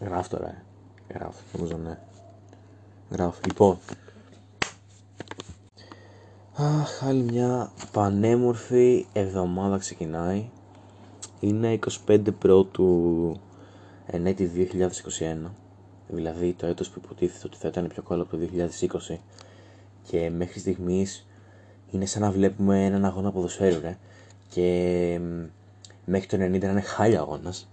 Γράφω τώρα, ε. Γράφω, νομίζω ναι. Γράφω. Λοιπόν. Αχ, άλλη μια πανέμορφη εβδομάδα ξεκινάει. Είναι 25 πρώτου ενέτη 2021. Δηλαδή το έτος που υποτίθεται ότι θα ήταν πιο καλό από το 2020. Και μέχρι στιγμής είναι σαν να βλέπουμε έναν αγώνα ποδοσφαίρου, ρε. Και μέχρι το 90 να είναι χάλια αγώνας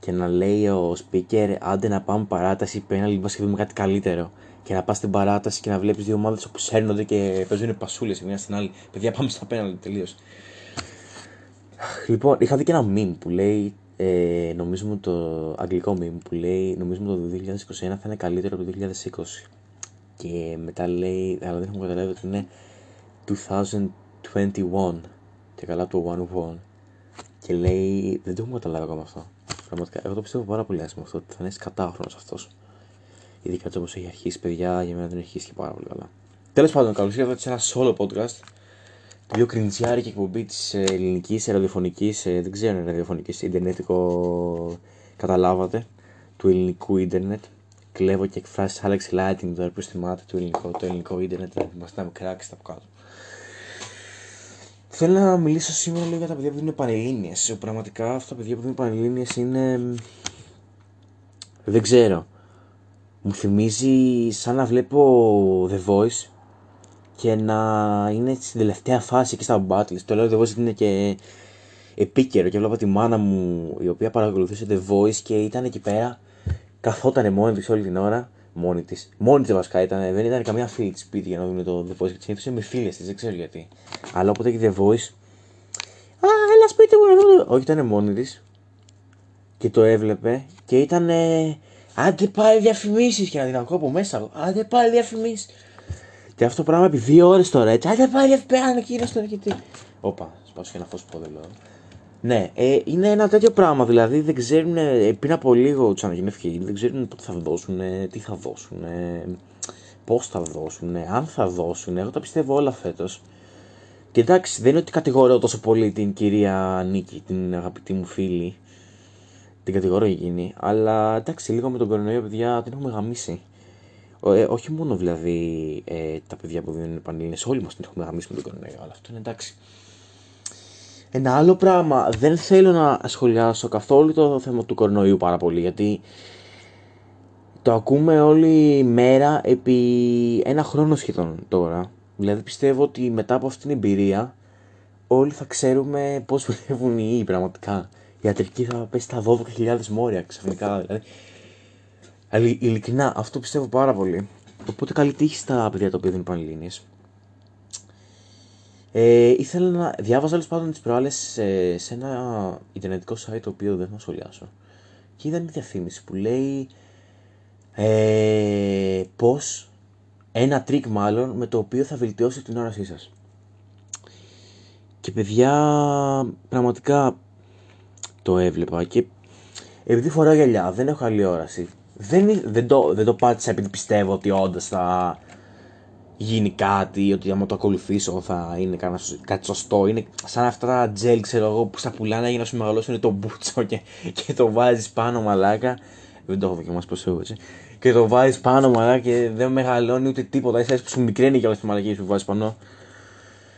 και να λέει ο speaker άντε να πάμε παράταση πέναλτι μας και δούμε κάτι καλύτερο και να πας στην παράταση και να βλέπεις δύο ομάδες που σέρνονται και παίζουν πασούλες η μία στην άλλη. Παιδιά πάμε στα πέναλτι τελείως λοιπόν είχα δει και ένα meme που λέει ε, νομίζουμε το αγγλικό meme που λέει νομίζουμε το 2021 θα είναι καλύτερο από το 2020 και μετά λέει αλλά δεν έχουμε καταλάβει ότι είναι 2021 και καλά το 1 και λέει δεν το έχουμε καταλάβει ακόμα αυτό Πραγματικά, εγώ το πιστεύω πάρα πολύ άσχημα αυτό ότι θα είναι κατάχρονο αυτός. Ειδικά έτσι όπως έχει αρχίσει, παιδιά, για μένα δεν έχει αρχίσει και πάρα πολύ καλά. Τέλος πάντων, καλώς ήρθατε σε ένα solo podcast. Το πιο κριντζιάρικη εκπομπή της ελληνικής ραδιοφωνικής, ε, δεν ξέρω αν είναι ραδιοφωνικής, Ιντερνετικό. Καταλάβατε, του ελληνικού Ιντερνετ. Κλέβω και εκφράσει Alex Lighting τώρα που θυμάται το ελληνικό, το ελληνικό Ιντερνετ, δηλαδή μα να με κράξει από κάτω. Θέλω να μιλήσω σήμερα λίγο για τα παιδιά που δίνουν πανελλήνιε. Πραγματικά αυτά τα παιδιά που δίνουν πανελλήνιε είναι. Δεν ξέρω. Μου θυμίζει σαν να βλέπω The Voice και να είναι στην τελευταία φάση εκεί στα battles. Το λέω The Voice είναι και επίκαιρο και βλέπω τη μάνα μου η οποία παρακολουθούσε The Voice και ήταν εκεί πέρα. Καθόταν μόνη της όλη την ώρα μόνη της. Μόνη της βασικά ήταν, δεν ήταν καμία φίλη της σπίτι για να δουν το The Voice και συνήθως με φίλε της, δεν ξέρω γιατί. Αλλά όποτε έχει The Voice. Α, έλα σπίτι μου να δω. Όχι, ήταν μόνη της και το έβλεπε και ήταν. Άντε πάλι διαφημίσεις και να την ακούω από μέσα. Άντε πάλι διαφημίσεις. Και αυτό το πράγμα επί δύο ώρες τώρα έτσι. Άντε πάλι διαφημίσει. Εκεί στο τι. Όπα, σπάσω και ένα φως που δεν λέω. Ναι, ε, είναι ένα τέτοιο πράγμα. Δηλαδή δεν ξέρουν ε, πριν από λίγο τους αναγεννήθηκε, δεν ξέρουν πότε θα δώσουν, τι θα δώσουν, πώς θα δώσουν, αν θα δώσουν. Εγώ τα πιστεύω όλα φέτος. Και εντάξει, δεν είναι ότι κατηγορώ τόσο πολύ την κυρία Νίκη, την αγαπητή μου φίλη. Την κατηγορώ εκείνη. Αλλά εντάξει, λίγο με τον κορονοϊό, παιδιά, την έχουμε γαμίσει. Ε, όχι μόνο δηλαδή ε, τα παιδιά που δίνουν πανελλήνες, όλοι μας την έχουμε γαμίσει με τον κορονοϊό, αλλά αυτό είναι εντάξει. Ένα άλλο πράγμα, δεν θέλω να σχολιάσω καθόλου το θέμα του κορονοϊού πάρα πολύ γιατί το ακούμε όλη μέρα επί ένα χρόνο σχεδόν τώρα. Δηλαδή πιστεύω ότι μετά από αυτήν την εμπειρία όλοι θα ξέρουμε πώς δουλεύουν οι ιοί πραγματικά. Η ιατρική θα πέσει στα 12.000 μόρια ξαφνικά δηλαδή. Δηλαδή ειλικρινά αυτό πιστεύω πάρα πολύ. Οπότε καλή τύχη στα παιδιά τα οποία δίνουν πανελλήνιες. Ε, ήθελα να διάβαζα όλε πάντων τις προάλλες σε, σε ένα ιντερνετικό site το οποίο δεν θα σχολιάσω. Και είδα μια διαφήμιση που λέει ε, πώς ένα τρικ μάλλον με το οποίο θα βελτιώσει την όρασή σας. Και παιδιά πραγματικά το έβλεπα και επειδή φοράω γυαλιά δεν έχω καλή όραση. Δεν, δεν, το, δεν το πάτησα επειδή πιστεύω ότι όντως θα γίνει κάτι, ότι άμα το ακολουθήσω θα είναι κάτι σωστό. Είναι σαν αυτά τα τζελ, ξέρω εγώ, που στα πουλάνε για να σου μεγαλώσουν το μπούτσο και, και το βάζεις πάνω μαλάκα. Δεν το έχω δοκιμάσει πω έτσι. Και το βάζεις πάνω μαλάκα και δεν μεγαλώνει ούτε τίποτα. Είσαι που σου μικραίνει και όλε τι μαλακίε που βάζεις πάνω.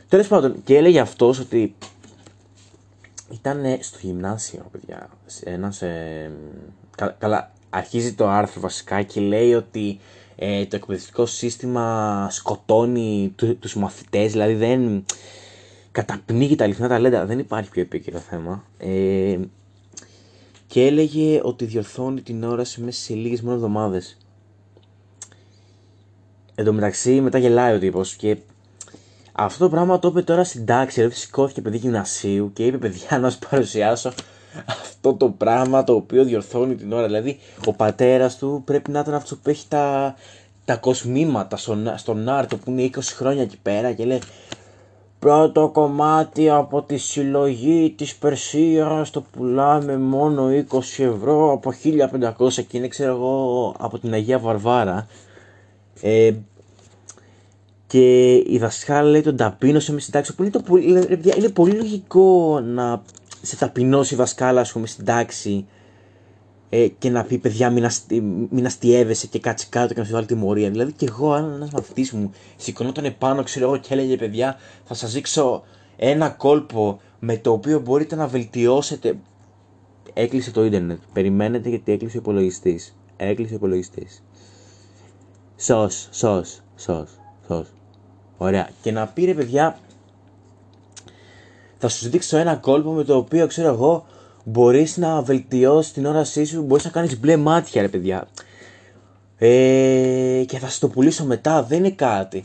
Τέλος πάντων, και έλεγε αυτός ότι ήταν στο γυμνάσιο, παιδιά. Ένα. Ε, καλά, αρχίζει το άρθρο βασικά και λέει ότι ε, το εκπαιδευτικό σύστημα σκοτώνει του, τους μαθητές, δηλαδή δεν καταπνίγει τα αληθινά ταλέντα, δεν υπάρχει πιο επίκαιρο θέμα. Ε, και έλεγε ότι διορθώνει την όραση μέσα σε λίγες μόνο εβδομάδες. Εν τω μεταξύ μετά γελάει ο τύπος και αυτό το πράγμα το είπε τώρα στην τάξη, δηλαδή σηκώθηκε παιδί γυμνασίου και είπε παιδιά να σου παρουσιάσω αυτό το πράγμα το οποίο διορθώνει την ώρα. Δηλαδή, ο πατέρας του πρέπει να ήταν αυτό που έχει τα, τα κοσμήματα στον, στον Άρτο που είναι 20 χρόνια εκεί πέρα και λέει Πρώτο κομμάτι από τη συλλογή της Περσίας το πουλάμε μόνο 20 ευρώ από 1500 και είναι ξέρω εγώ από την Αγία Βαρβάρα. Ε, και η δασκάλα λέει τον ταπείνωσε με συντάξει. Που είναι, το, είναι πολύ λογικό να σε ταπεινώσει η δασκάλα, ας πούμε, στην τάξη ε, και να πει παιδιά μην, αστι, μην αστείευεσαι και κάτσε κάτω και να σου βάλει τιμωρία. Δηλαδή και εγώ αν ένας μαθητής μου σηκωνόταν επάνω ξέρω εγώ και έλεγε παιδιά θα σας δείξω ένα κόλπο με το οποίο μπορείτε να βελτιώσετε. Έκλεισε το ίντερνετ. Περιμένετε γιατί έκλεισε ο υπολογιστής. Έκλεισε ο υπολογιστής. Σως, σως, σως, σως. Ωραία. Και να πήρε παιδιά θα σου δείξω ένα κόλπο με το οποίο ξέρω εγώ μπορείς να βελτιώσεις την όρασή σου, μπορείς να κάνεις μπλε μάτια, ρε παιδιά. Ε, και θα σου το πουλήσω μετά, δεν είναι κάτι.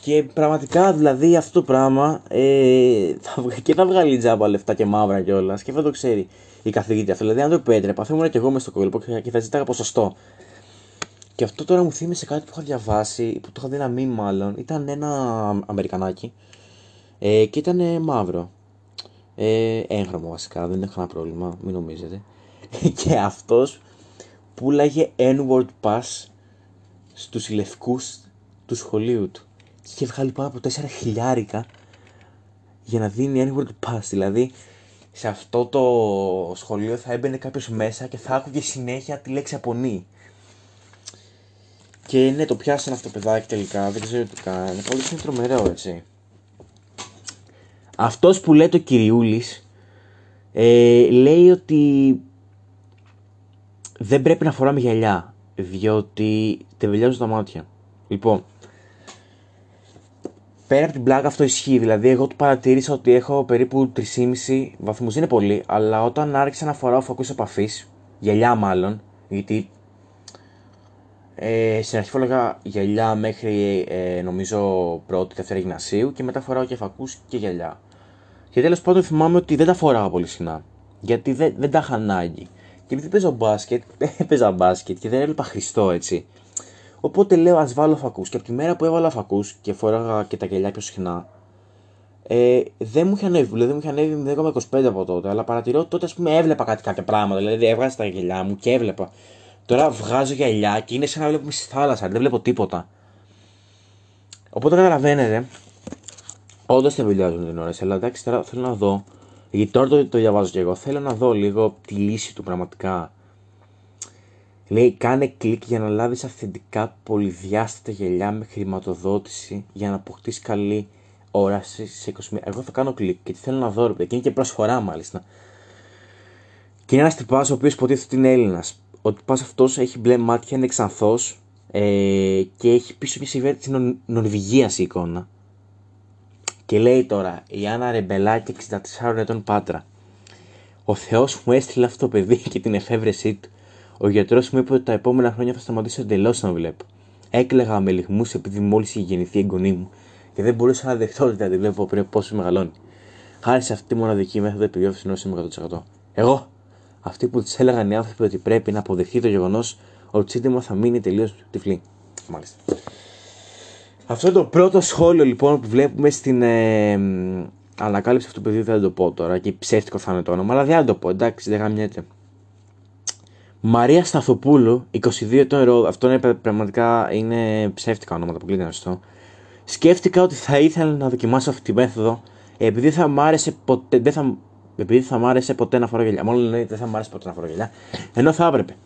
Και πραγματικά δηλαδή αυτό το πράγμα ε, θα, και θα βγάλει τζάμπα λεφτά και μαύρα κιόλας και θα το ξέρει η καθηγήτρια. Δηλαδή, αν το επέτρεπα, θα ήμουν και εγώ μες στο κόλπο και θα ζητάγα ποσοστό. Και αυτό τώρα μου θύμισε κάτι που είχα διαβάσει, που το είχα δει ένα μήνυμα μάλλον. Ήταν ένα Αμερικανάκι ε, και ήταν μαύρο. Ε, έγχρωμο βασικά, δεν έχω κανένα πρόβλημα, μην νομίζετε. και αυτός πουλάγε N-word pass στους λευκούς του σχολείου του. Και είχε βγάλει πάνω από 4 χιλιάρικα για να δίνει N-word pass. Δηλαδή, σε αυτό το σχολείο θα έμπαινε κάποιος μέσα και θα άκουγε συνέχεια τη λέξη απονή. Και ναι, το πιάσανε αυτό το παιδάκι τελικά, δεν ξέρω τι κάνει. Πολύ είναι τρομερό, έτσι. Αυτός που λέει το κυριούλης ε, λέει ότι δεν πρέπει να φοράμε γυαλιά διότι τεβελιάζουν τα μάτια. Λοιπόν, πέρα από την πλάκα αυτό ισχύει. Δηλαδή, εγώ του παρατήρησα ότι έχω περίπου 3,5 βαθμούς. Είναι πολύ, αλλά όταν άρχισα να φοράω φακού επαφής, γυαλιά μάλλον, γιατί ε, στην αρχή φοράγα γυαλιά μέχρι ε, νομίζω πρώτη, δεύτερη γυμνασίου και μετά φοράω και φακούς και γυαλιά. Και τέλος πάντων θυμάμαι ότι δεν τα φοράγα πολύ συχνά. Γιατί δεν, δεν τα είχα ανάγκη. Και επειδή παίζω μπάσκετ, έπαιζα μπάσκετ και δεν έβλεπα Χριστό έτσι. Οπότε λέω ας βάλω φακούς. Και από τη μέρα που έβαλα φακούς και φοράγα και τα γυαλιά πιο συχνά, ε, δεν μου είχε ανέβει. Δηλαδή δεν μου είχε ανέβει 0,25 από τότε. Αλλά παρατηρώ ότι τότε ας πούμε έβλεπα κάτι κάποια πράγματα. Δηλαδή έβγαζα τα γυαλιά μου και έβλεπα. Τώρα βγάζω γυαλιά και είναι σαν να βλέπω στη θάλασσα. Δεν βλέπω τίποτα. Οπότε καταλαβαίνετε Όντως δεν βουλιάζουν την ώρα, αλλά εντάξει τώρα θέλω να δω. Γιατί τώρα το, το διαβάζω και εγώ. Θέλω να δω λίγο τη λύση του πραγματικά. Λέει κάνε κλικ για να λάβεις αυθεντικά πολυδιάστατα γελιά με χρηματοδότηση για να αποκτήσεις καλή όραση σε 20 Εγώ θα κάνω κλικ γιατί θέλω να δω ρε και είναι και προσφορά μάλιστα. Και είναι ένας τυπάς ο οποίος υποτίθεται ότι είναι Έλληνας. Ο τυπά αυτός έχει μπλε μάτια, είναι ξανθός ε, και έχει πίσω μια συμβαίνει της Νορβηγίας η εικόνα. Και λέει τώρα η Άννα Ρεμπελάκη 64 ετών Πάτρα. Ο Θεός μου έστειλε αυτό το παιδί και την εφεύρεσή του. Ο γιατρός μου είπε ότι τα επόμενα χρόνια θα σταματήσω εντελώς να βλέπω. Έκλεγα με λιγμούς επειδή μόλις είχε γεννηθεί η εγγονή μου και δεν μπορούσα να δεχτώ ότι θα τη βλέπω πριν πόσο μεγαλώνει. Χάρη σε αυτή τη μοναδική μέθοδο επιβιώθηση είμαι 100%. Εγώ, αυτοί που τη έλεγαν οι άνθρωποι ότι πρέπει να αποδεχτεί το γεγονός ότι σύντομα θα μείνει τελείως τυφλή. Μάλιστα. Αυτό είναι το πρώτο σχόλιο λοιπόν που βλέπουμε στην ε, ανακάλυψη αυτού του παιδιού. Δεν θα το πω τώρα και ψεύτικο θα είναι το όνομα, αλλά δεν θα το πω. Εντάξει, δεν γαμιέται. Μαρία Σταθοπούλου, 22 ετών Αυτό είναι πραγματικά είναι ψεύτικα ονόματα που κλείνει αυτό. Σκέφτηκα ότι θα ήθελα να δοκιμάσω αυτή τη μέθοδο επειδή θα μ' άρεσε ποτέ, δεν θα, επειδή θα μ' άρεσε ποτέ να φορώ γελιά. Μόνο λέει δεν θα μ' άρεσε ποτέ να φορώ γελιά. Ενώ θα έπρεπε.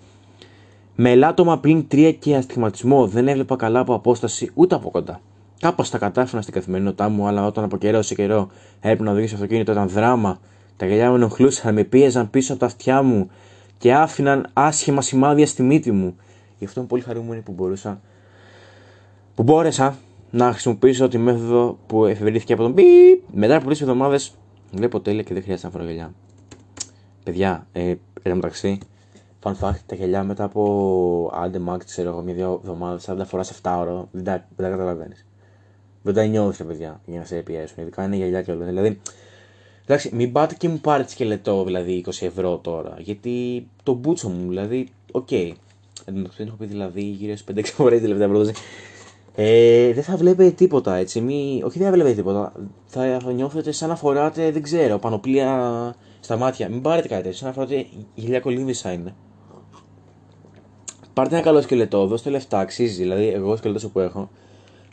Με ελάττωμα πλην 3 και αστιγματισμό δεν έβλεπα καλά από απόσταση ούτε από κοντά. Κάπως τα κατάφερα στην καθημερινότητά μου, αλλά όταν από καιρό σε καιρό έπρεπε να οδηγήσω αυτοκίνητο ήταν δράμα. Τα γυαλιά μου ενοχλούσαν, με πίεζαν πίσω από τα αυτιά μου και άφηναν άσχημα σημάδια στη μύτη μου. Γι' αυτό είμαι πολύ χαρούμενη που μπορούσα. που μπόρεσα να χρησιμοποιήσω τη μέθοδο που εφευρύθηκε από τον πιπ. Μετά από τρεις εβδομάδες βλέπω τέλεια και δεν χρειάζεται να φορώ γυαλιά. Παιδιά, ε, μεταξύ, Fun fact, τα γυαλιά μετά από άντε max, ξέρω εγώ, μια-δύο εβδομάδες, αν τα φοράς 7 ώρα, δεν τα, δεν τα καταλαβαίνεις. Δεν τα νιώθεις, παιδιά, για να σε πιέσουν. Ειδικά είναι γυαλιά και όλα. Δηλαδή, εντάξει, μην πάτε και μου πάρετε σκελετό, δηλαδή 20 ευρώ τώρα. Γιατί το μπούτσο μου, δηλαδή, OK. Okay. Δεν έχω πει δηλαδή γύρω στι 5-6 φορέ τη τελευταία πρόταση. Ε, δεν θα βλέπετε τίποτα έτσι. Μη... Όχι, δεν θα βλέπετε τίποτα. Θα νιώθετε σαν να φοράτε, δεν ξέρω, πανοπλία στα μάτια. Μην πάρετε κάτι τέτοιο. Σαν να φοράτε γυαλιά κολύμβησα είναι. Πάρτε ένα καλό σκελετό, δώστε λεφτά, αξίζει. Δηλαδή, εγώ σκελετό που έχω,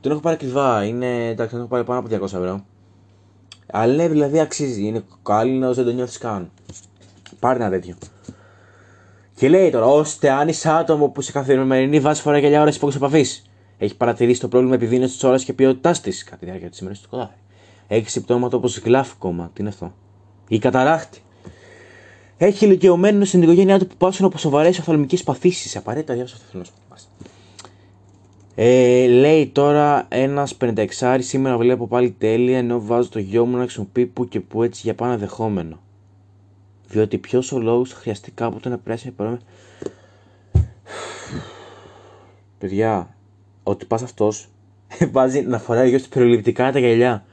τον έχω πάρει ακριβά. Είναι, εντάξει, τον έχω πάρει πάνω από 200 ευρώ. Αλλά ναι, δηλαδή αξίζει. Είναι κάλινο, δεν το νιώθεις καν. Πάρτε ένα τέτοιο. Και λέει τώρα, ώστε αν είσαι άτομο που σε καθημερινή βάση φορά γυαλιά ώρα υπόκριση επαφής. Έχει παρατηρήσει το πρόβλημα επιδείνωσης της ώρας και ποιότητάς της κατά τη διάρκεια της ημέρα του κοδάρι. Έχει συμπτώματα όπως γλάφκομα, τι είναι αυτό; Ή καταράχτη. Έχει ηλικιωμένο στην οικογένειά του που πάσουν από σοβαρές οφθαλμικές παθήσεις. Απαραίτητα διάβασα αυτό θέλω να σου ε, λέει τώρα ένας 56 σήμερα βλέπω πάλι τέλεια ενώ βάζω το γιο μου να χρησιμοποιεί που και που έτσι για πάνω δεχόμενο. Διότι ποιος ο λόγος χρειαστεί κάποτε να περάσει παρόμοια. Παιδιά, ότι πας αυτός βάζει να φοράει γιο του περιληπτικά τα γυαλιά.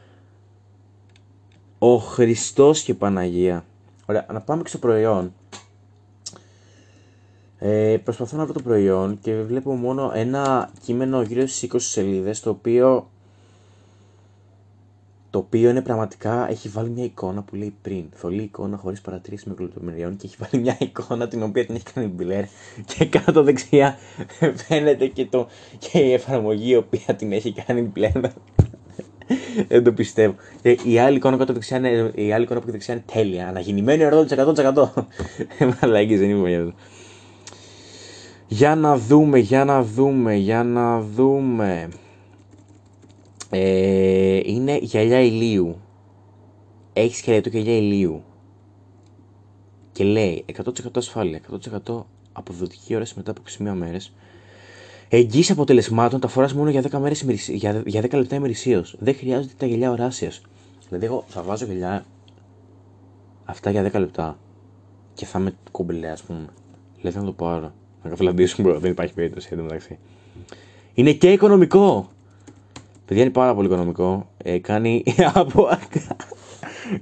Ο Χριστός και Παναγία. Ωραία, να πάμε και στο προϊόν. Ε, προσπαθώ να βρω το προϊόν και βλέπω μόνο ένα κείμενο γύρω στις 20 σελίδες το οποίο το οποίο είναι πραγματικά έχει βάλει μια εικόνα που λέει πριν. Θολή εικόνα χωρίς παρατήρηση με λεπτομεριών και έχει βάλει μια εικόνα την οποία την έχει κάνει μπλερ και κάτω δεξιά φαίνεται και, το, και η εφαρμογή η οποία την έχει κάνει μπλερ. Δεν το πιστεύω. Και η άλλη εικόνα κάτω δεξιά είναι, η άλλη εικόνα που δεξιά είναι τέλεια. Αναγεννημένη 100%. Μαλάκι δεν είμαι για αυτό. Για να δούμε, για να δούμε, για να δούμε. Ε, είναι γυαλιά ηλίου. Έχεις σκελετό γυαλιά ηλίου. Και λέει 100% ασφάλεια, 100% αποδοτική όραση μετά από 21 μέρες. Εγγύηση αποτελεσμάτων τα φοράς μόνο για 10, μέρες, για, για 10 λεπτά ημερησίως. Δεν χρειάζονται τα γυαλιά οράσιας. Δηλαδή, εγώ θα βάζω γυαλιά αυτά για 10 λεπτά και θα με κομπλέ, ας πούμε. Λέει να το πάρω. Να καφελαντήσουμε, δεν υπάρχει περίπτωση εντωμεταξύ. Είναι και οικονομικό. Παιδιά είναι πάρα πολύ οικονομικό. Ε, κάνει από.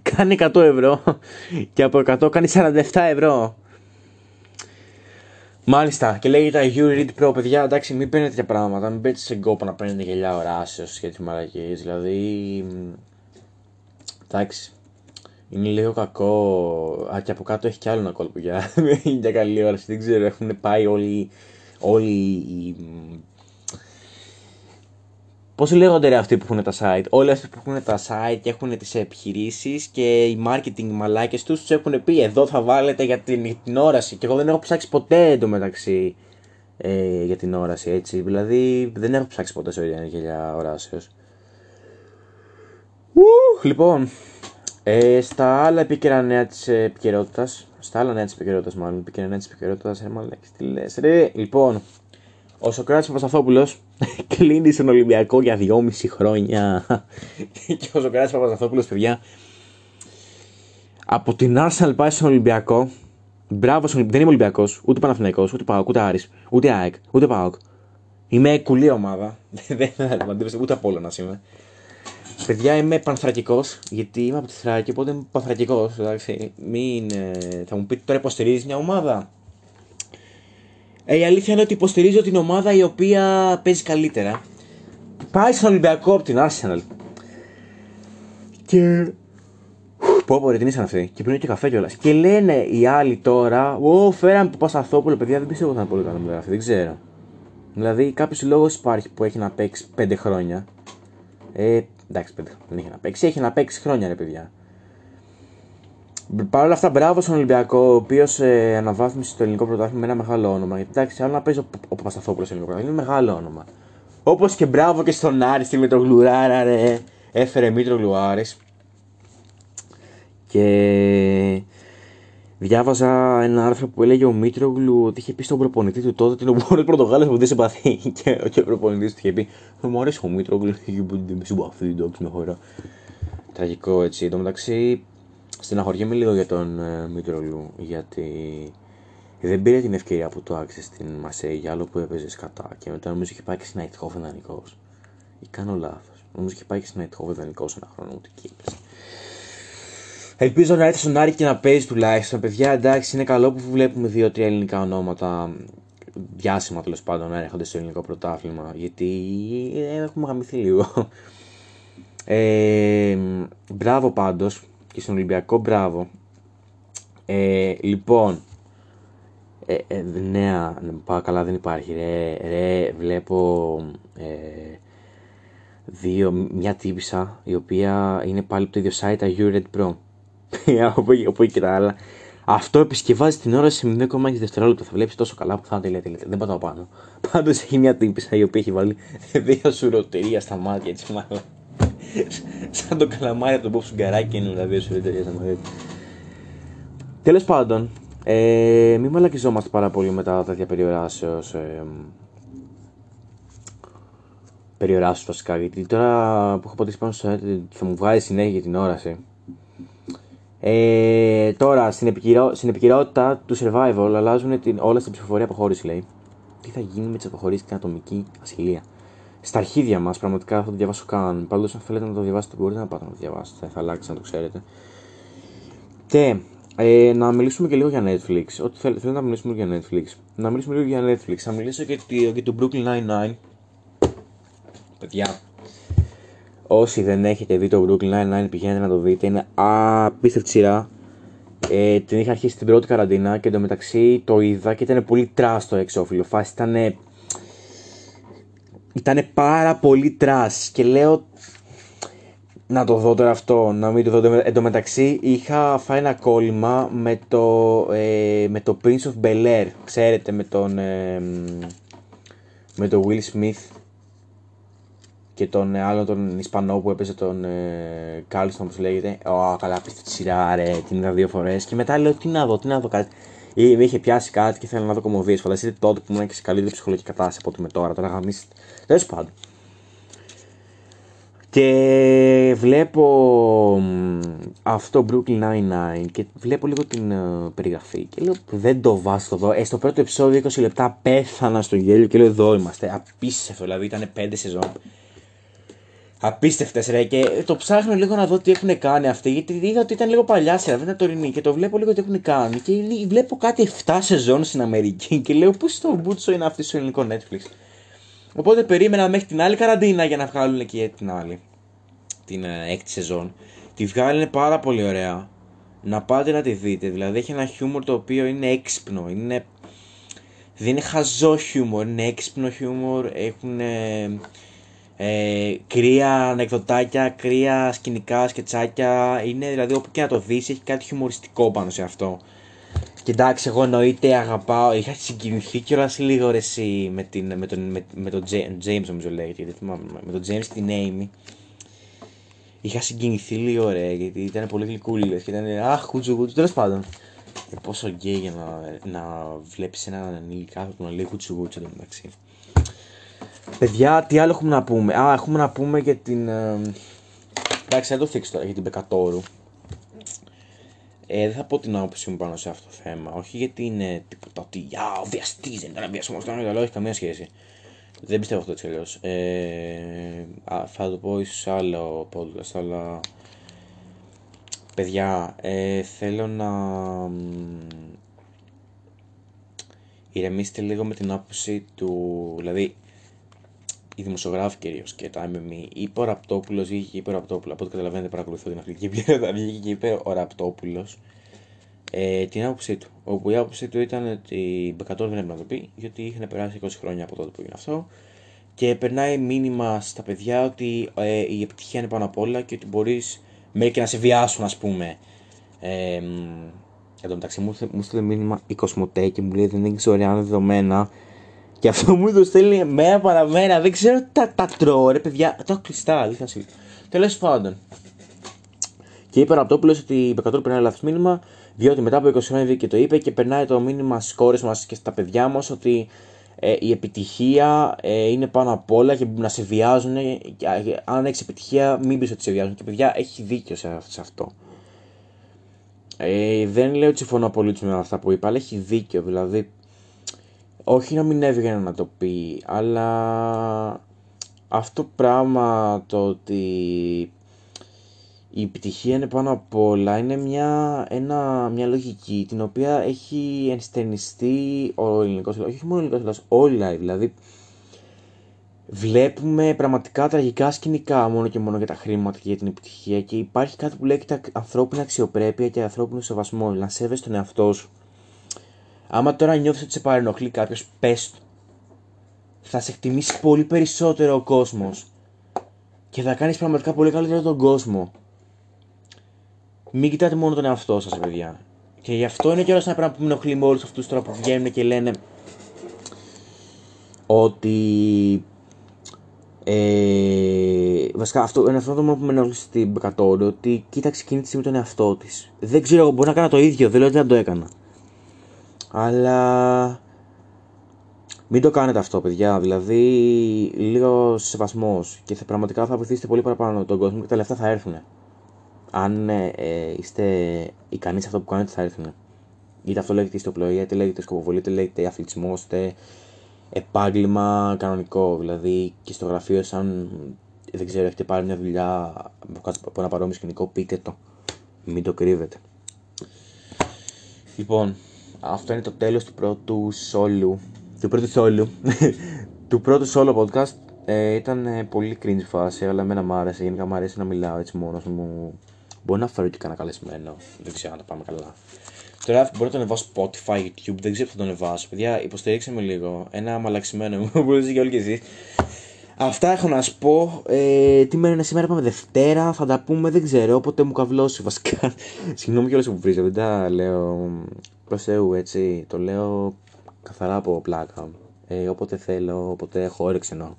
κάνει 100 ευρώ και από 100 κάνει 47 ευρώ. Μάλιστα, και λέγεται You Read Pro, παιδιά, εντάξει, μην παίρνετε τέτοια πράγματα. Μην παίρνετε σε γκόπα να παίρνετε γελιά οράσεως και τι μαλακίε. Δηλαδή. Εντάξει. Είναι λίγο κακό. Α, και από κάτω έχει κι άλλο ένα κόλπο για, για καλή όραση. Δεν ξέρω, έχουν πάει όλοι. όλοι οι Πώς λέγονται ρε αυτοί που έχουν τα site; Όλοι αυτοί που έχουν τα site και έχουν τις επιχειρήσεις και οι marketing μαλάκες τους τους έχουν πει εδώ θα βάλετε για την, την όραση. Και εγώ δεν έχω ψάξει ποτέ εντωμεταξύ ε, για την όραση έτσι. Δηλαδή δεν έχω ψάξει ποτέ σε για οράσεω. Λοιπόν, ε, στα άλλα επίκαιρα νέα της επικαιρότητας. Στα άλλα νέα της επικαιρότητας, μάλλον. Επίκαιρα νέα της επικαιρότητας. Ρε, τι λες. Ρε, λοιπόν, ο Σοκράτης Παπασταθόπουλος κλείνει στον Ολυμπιακό για δυόμιση χρόνια. και ο Σοκράτης Παπασταθόπουλος, παιδιά, από την Arsenal πάει στον Ολυμπιακό. Μπράβο, δεν είμαι Ολυμπιακός, ούτε Παναθυναϊκό, ούτε Πάοκ, ούτε Άρης, ούτε ΑΕΚ, ούτε Πάοκ. Είμαι κουλή ομάδα. δεν θα ούτε από όλα να είμαι. Παιδιά, είμαι πανθρακικός, γιατί είμαι από τη Θράκη, οπότε είμαι πανθρακικός. Μην. Ε, θα μου πείτε τώρα υποστηρίζεις μια ομάδα. Ε, η αλήθεια είναι ότι υποστηρίζω την ομάδα η οποία παίζει καλύτερα. Πάει στον Ολυμπιακό από την Arsenal. Και. Πω πω, ρε, την ήσαν αυτή. Και πριν και καφέ κιόλας. Και λένε οι άλλοι τώρα, Ω, φέραμε που Πασαθόπουλο, παιδιά, δεν πιστεύω ότι θα είναι πολύ καλό με Δεν ξέρω. Δηλαδή, κάποιος λόγος υπάρχει που έχει να παίξει 5 χρόνια. Ε, εντάξει, 5 δεν έχει να παίξει. Έχει να παίξει χρόνια, ρε παιδιά. Παρ' όλα αυτά, μπράβο στον Ολυμπιακό, ο οποίος ε, αναβάθμισε το ελληνικό πρωτάθλημα με ένα μεγάλο όνομα. Γιατί εντάξει, άλλο να παίζει ο, ο Παπασταθόπουλος στο ελληνικό πρωτάθλημα, είναι μεγάλο όνομα. Όπως και μπράβο και στον Άρη, στη Μητρογλουράρα, ρε. Έφερε Μήτρογλου Και διάβαζα ένα άρθρο που έλεγε ο Μήτρογλου ότι είχε πει στον προπονητή του τότε ότι είναι ο μόνος Πορτογάλος που δεν συμπαθεί. Και, και ο προπονητής του είχε πει: Μου αρέσει ο Μήτρογλου, δεν συμπαθεί, εντάξει, με χώρα. Τραγικό έτσι. Εν τω μεταξύ, Στεναχωριέμαι λίγο για τον ε, Μήτρολου γιατί δεν πήρε την ευκαιρία που το άξιζε στην Μασέη για άλλο που έπαιζες κατά και μετά νομίζω είχε πάει και στην Αιτχόφ δανεικό. Ή κάνω λάθος. Νομίζω είχε πάει και στην Αιτχόφ δανεικό ένα χρόνο ούτε εκεί έπαιζε. Ελπίζω να έρθει στον Άρη και να παίζει τουλάχιστον. Παιδιά, εντάξει, είναι καλό που βλέπουμε δύο-τρία ελληνικά ονόματα διάσημα τέλος πάντων να έρχονται στο ελληνικό πρωτάθλημα. Γιατί ε, έχουμε γαμηθεί λίγο. Ε, μπράβο πάντως και στον Ολυμπιακό μπράβο. Ε, λοιπόν, ε, ε, νέα, πάω καλά δεν υπάρχει. Ρε, ρε βλέπω ε, δύο, μια τύπησα η οποία είναι πάλι από το ίδιο site, τα Red Pro. όπου, όπου και τα άλλα. Αυτό επισκευάζει την ώρα σε 0,6 δευτερόλεπτα. Θα βλέπεις τόσο καλά που θα είναι τελεία. Δεν πατάω πάνω. Πάντως έχει μια τύπησα η οποία έχει βάλει δύο σουροτερία στα μάτια της μάλλον. Σαν το καλαμάρι από τον Μποb Σουγκαράκι είναι τα δύο σουροτερία στα μάτια. Τέλος πάντων, ε, μην μαλακιζόμαστε πάρα πολύ με τα τέτοια περιοράσεως. Ε, περιοράσεως βασικά. Γιατί τώρα που έχω πατήσει πάνω στο θα μου βγάλει συνέχεια για την όραση. Ε, τώρα στην, επικυρο... στην επικυρότητα του survival αλλάζουν την... όλα στην ψηφοφορία αποχώρηση λέει. Τι θα γίνει με τις αποχωρήσεις και ατομική ασυλία. Στα αρχίδια μας, πραγματικά θα το διαβάσω καν. Πάντως, αν θέλετε να το διαβάσετε, μπορείτε να πάτε να το διαβάσετε. Θα αλλάξει να το ξέρετε. Και ε, να μιλήσουμε και λίγο για Netflix. Ό,τι θέλετε, θέλω να μιλήσουμε για Netflix. Να μιλήσουμε λίγο για Netflix. Θα μιλήσω και για το Brooklyn Nine-Nine. Παιδιά, όσοι δεν έχετε δει το Brooklyn Nine-Nine πηγαίνετε να το δείτε. Είναι απίστευτη σειρά. Ε, την είχα αρχίσει την πρώτη καραντίνα και εντωμεταξύ το είδα και ήταν πολύ trash το εξώφυλλο. Φάση ήταν. Ήταν πάρα πολύ trash και λέω να το δω τώρα αυτό, να μην το δω. Εν τω μεταξύ είχα φάει ένα κόλλημα με το, ε, με το Prince of Bel Air, ξέρετε, με τον, ε, με τον Will Smith και τον ε, άλλο τον Ισπανό που έπαιζε τον ε, Κάρλτον, όπως λέγεται. Ω, καλά, πείστε τη σειρά, ρε, την είδα δύο φορές και μετά λέω τι να δω, τι να δω κάτι. Ή με είχε πιάσει κάτι και ήθελα να δω κομμωδίες. Φανταστείτε τότε που ήμουν και σε καλύτερη ψυχολογική κατάσταση από ότι με τώρα, τώρα γαμίσετε. Τέλος πάντων. Και βλέπω αυτό Brooklyn Nine-Nine και βλέπω λίγο την uh, περιγραφή και λέω δεν το βάζω εδώ. Ε, στο πρώτο επεισόδιο 20 λεπτά πέθανα στο γέλιο και λέω εδώ είμαστε. Απίστευτο, δηλαδή ήταν 5 σεζόν. Απίστευτες ρε και το ψάχνω λίγο να δω τι έχουν κάνει αυτοί γιατί είδα ότι ήταν λίγο παλιά σειρά, δεν ήταν τωρινή και το βλέπω λίγο τι έχουν κάνει και βλέπω κάτι 7 σεζόν στην Αμερική και λέω πού στο μπούτσο είναι αυτή στο ελληνικό Netflix; Οπότε περίμενα μέχρι την άλλη καραντίνα για να βγάλουν και την άλλη. Την ε, έκτη σεζόν. Τη βγάλουν πάρα πολύ ωραία. Να πάτε να τη δείτε. Δηλαδή έχει ένα χιούμορ το οποίο είναι έξυπνο. Είναι... Δεν είναι χαζό χιούμορ, είναι έξυπνο χιούμορ. Έχουν ε, κρύα ανεκδοτάκια, κρύα σκηνικά, σκετσάκια. Είναι δηλαδή όπου και να το δεις, έχει κάτι χιουμοριστικό πάνω σε αυτό. Και εντάξει, εγώ εννοείται αγαπάω. Είχα συγκινηθεί κιόλας λίγο ρε εσύ με, την, με, τον, με, με τον James, νομίζω λέγεται. Γιατί, με τον James και την Amy. Είχα συγκινηθεί λίγο ρε, γιατί ήταν πολύ γλυκούλη. Και ήταν αχ, κούτσου κούτσου. Τέλος πάντων. Ε, πόσο γκέι για να, να βλέπεις έναν ανήλικα να λέει κούτσου κούτσου μεταξύ. Παιδιά, τι άλλο έχουμε να πούμε; Α, έχουμε να πούμε για την. Ε, εντάξει, δεν το θίξω τώρα για την Πεκατόρου. Ε, δεν θα πω την άποψή μου πάνω σε αυτό το θέμα. Όχι γιατί είναι τίποτα ότι για ο βιαστής δεν ήταν βιασμός, ήταν καλό, έχει καμία σχέση. Δεν πιστεύω αυτό έτσι αλλιώς. Ε, θα το πω ίσως σε άλλο podcast, αλλά. Παιδιά, ε, θέλω να ηρεμήσετε λίγο με την άποψη του. Δηλαδή, οι δημοσιογράφοι κυρίως και τα MME, είπε ο Ραπτόπουλος, βγήκε και είπε ο Ραπτόπουλος. Από ό,τι καταλαβαίνετε, παρακολουθώ την Αθλητική Επίθεση. Βγήκε και είπε ο Ραπτόπουλος ε, την άποψή του. Όπου η άποψή του ήταν ότι η Μπεκατόρ δεν έπρεπε να το πει, γιατί είχαν περάσει 20 χρόνια από τότε που έγινε αυτό. Και περνάει μήνυμα στα παιδιά ότι ε, η επιτυχία είναι πάνω απ' όλα και ότι μπορείς μέχρι και να σε βιάσουν, ας πούμε. Ε, Εν τω μεταξύ μου, μου στείλε μήνυμα η Κοσμοτέ και μου λέει δεν έχει ωραία δεδομένα και αυτό μου το στέλνει μέρα παραμέρα. Δεν ξέρω τα, τα τρώω, ρε παιδιά. Το έχω κλειστά, αλήθεια Τέλος πάντων. Και είπε ο Ραπτόπουλος ότι η Πεκατούρ περνάει λάθος μήνυμα, διότι μετά από 20 χρόνια και το είπε και περνάει το μήνυμα στις κόρες μας και στα παιδιά μας ότι ε, η επιτυχία ε, είναι πάνω απ' όλα και να σε βιάζουν. Και, αν έχεις επιτυχία, μην πεις ότι σε βιάζουν. Και παιδιά, έχει δίκιο σε, σε αυτό. Ε, δεν λέω ότι συμφωνώ απολύτω με αυτά που είπα, αλλά έχει δίκιο. Δηλαδή, όχι να μην έβγαινε να το πει, αλλά αυτό πράγμα το ότι η επιτυχία είναι πάνω απ' όλα είναι μια, ένα, μια λογική την οποία έχει ενστερνιστεί ο ελληνικός όχι μόνο ο ελληνικός όλα δηλαδή βλέπουμε πραγματικά τραγικά σκηνικά μόνο και μόνο για τα χρήματα και για την επιτυχία και υπάρχει κάτι που λέγεται ανθρώπινη αξιοπρέπεια και ανθρώπινο σεβασμό, να σέβεσαι τον εαυτό σου Άμα τώρα νιώθεις ότι σε παρενοχλεί κάποιος, πες του. Θα σε εκτιμήσει πολύ περισσότερο ο κόσμος. Και θα κάνεις πραγματικά πολύ καλύτερο τον κόσμο. Μην κοιτάτε μόνο τον εαυτό σας, παιδιά. Και γι' αυτό είναι κιόλας ένα πράγμα που με ενοχλεί με όλους αυτούς τώρα που βγαίνουν και λένε ότι ε, βασικά αυτό είναι αυτό το μόνο που με ενοχλεί στην Μπεκατόρη ότι κοίταξε εκείνη τη στιγμή τον εαυτό της. Δεν ξέρω, εγώ μπορεί να κάνω το ίδιο, δεν λέω ότι δεν το έκανα. Αλλά μην το κάνετε αυτό, παιδιά. Δηλαδή, λίγο σεβασμός και θα, πραγματικά θα βοηθήσετε πολύ παραπάνω τον κόσμο και τα λεφτά θα έρθουν. Αν ε, ε, είστε ικανοί σε αυτό που κάνετε, θα έρθουν. Είτε αυτό λέγεται ιστοπλοεία, είτε λέγεται σκοποβολή, είτε λέγεται αθλητισμός, είτε επάγγελμα κανονικό. Δηλαδή και στο γραφείο, σαν δεν ξέρω, έχετε πάρει μια δουλειά από ένα παρόμοιο σκηνικό, πείτε το. Μην το κρύβετε. Λοιπόν, αυτό είναι το τέλος του πρώτου solo, του πρώτου solo, του πρώτου solo podcast. Ε, ήταν ε, πολύ cringe φάση, αλλά εμένα μου άρεσε. Γενικά μου αρέσει να μιλάω έτσι μόνος μου. Μπορεί να φέρω και κανένα καλεσμένο. Δεν ξέρω αν τα πάμε καλά. Τώρα μπορώ να το ανεβάσω Spotify, YouTube, δεν ξέρω που θα το ανεβάσω. Παιδιά, υποστηρίξτε με λίγο. Ένα μαλαξιμένο μου που και όλοι και εσείς. Αυτά έχω να σου πω. Ε, τι μέρα είναι σήμερα, πάμε Δευτέρα. Θα τα πούμε, δεν ξέρω. Όποτε μου καβλώσει βασικά. Συγγνώμη κιόλας που βρίζω, δεν τα λέω προς Θεού έτσι. Το λέω καθαρά από πλάκα. Ε, όποτε θέλω, όποτε έχω όρεξη εννοώ.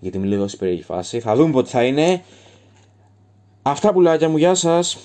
Γιατί είμαι λίγο σε περίεργη φάση. Θα δούμε πότε θα είναι. Αυτά πουλάκια μου, γεια σας.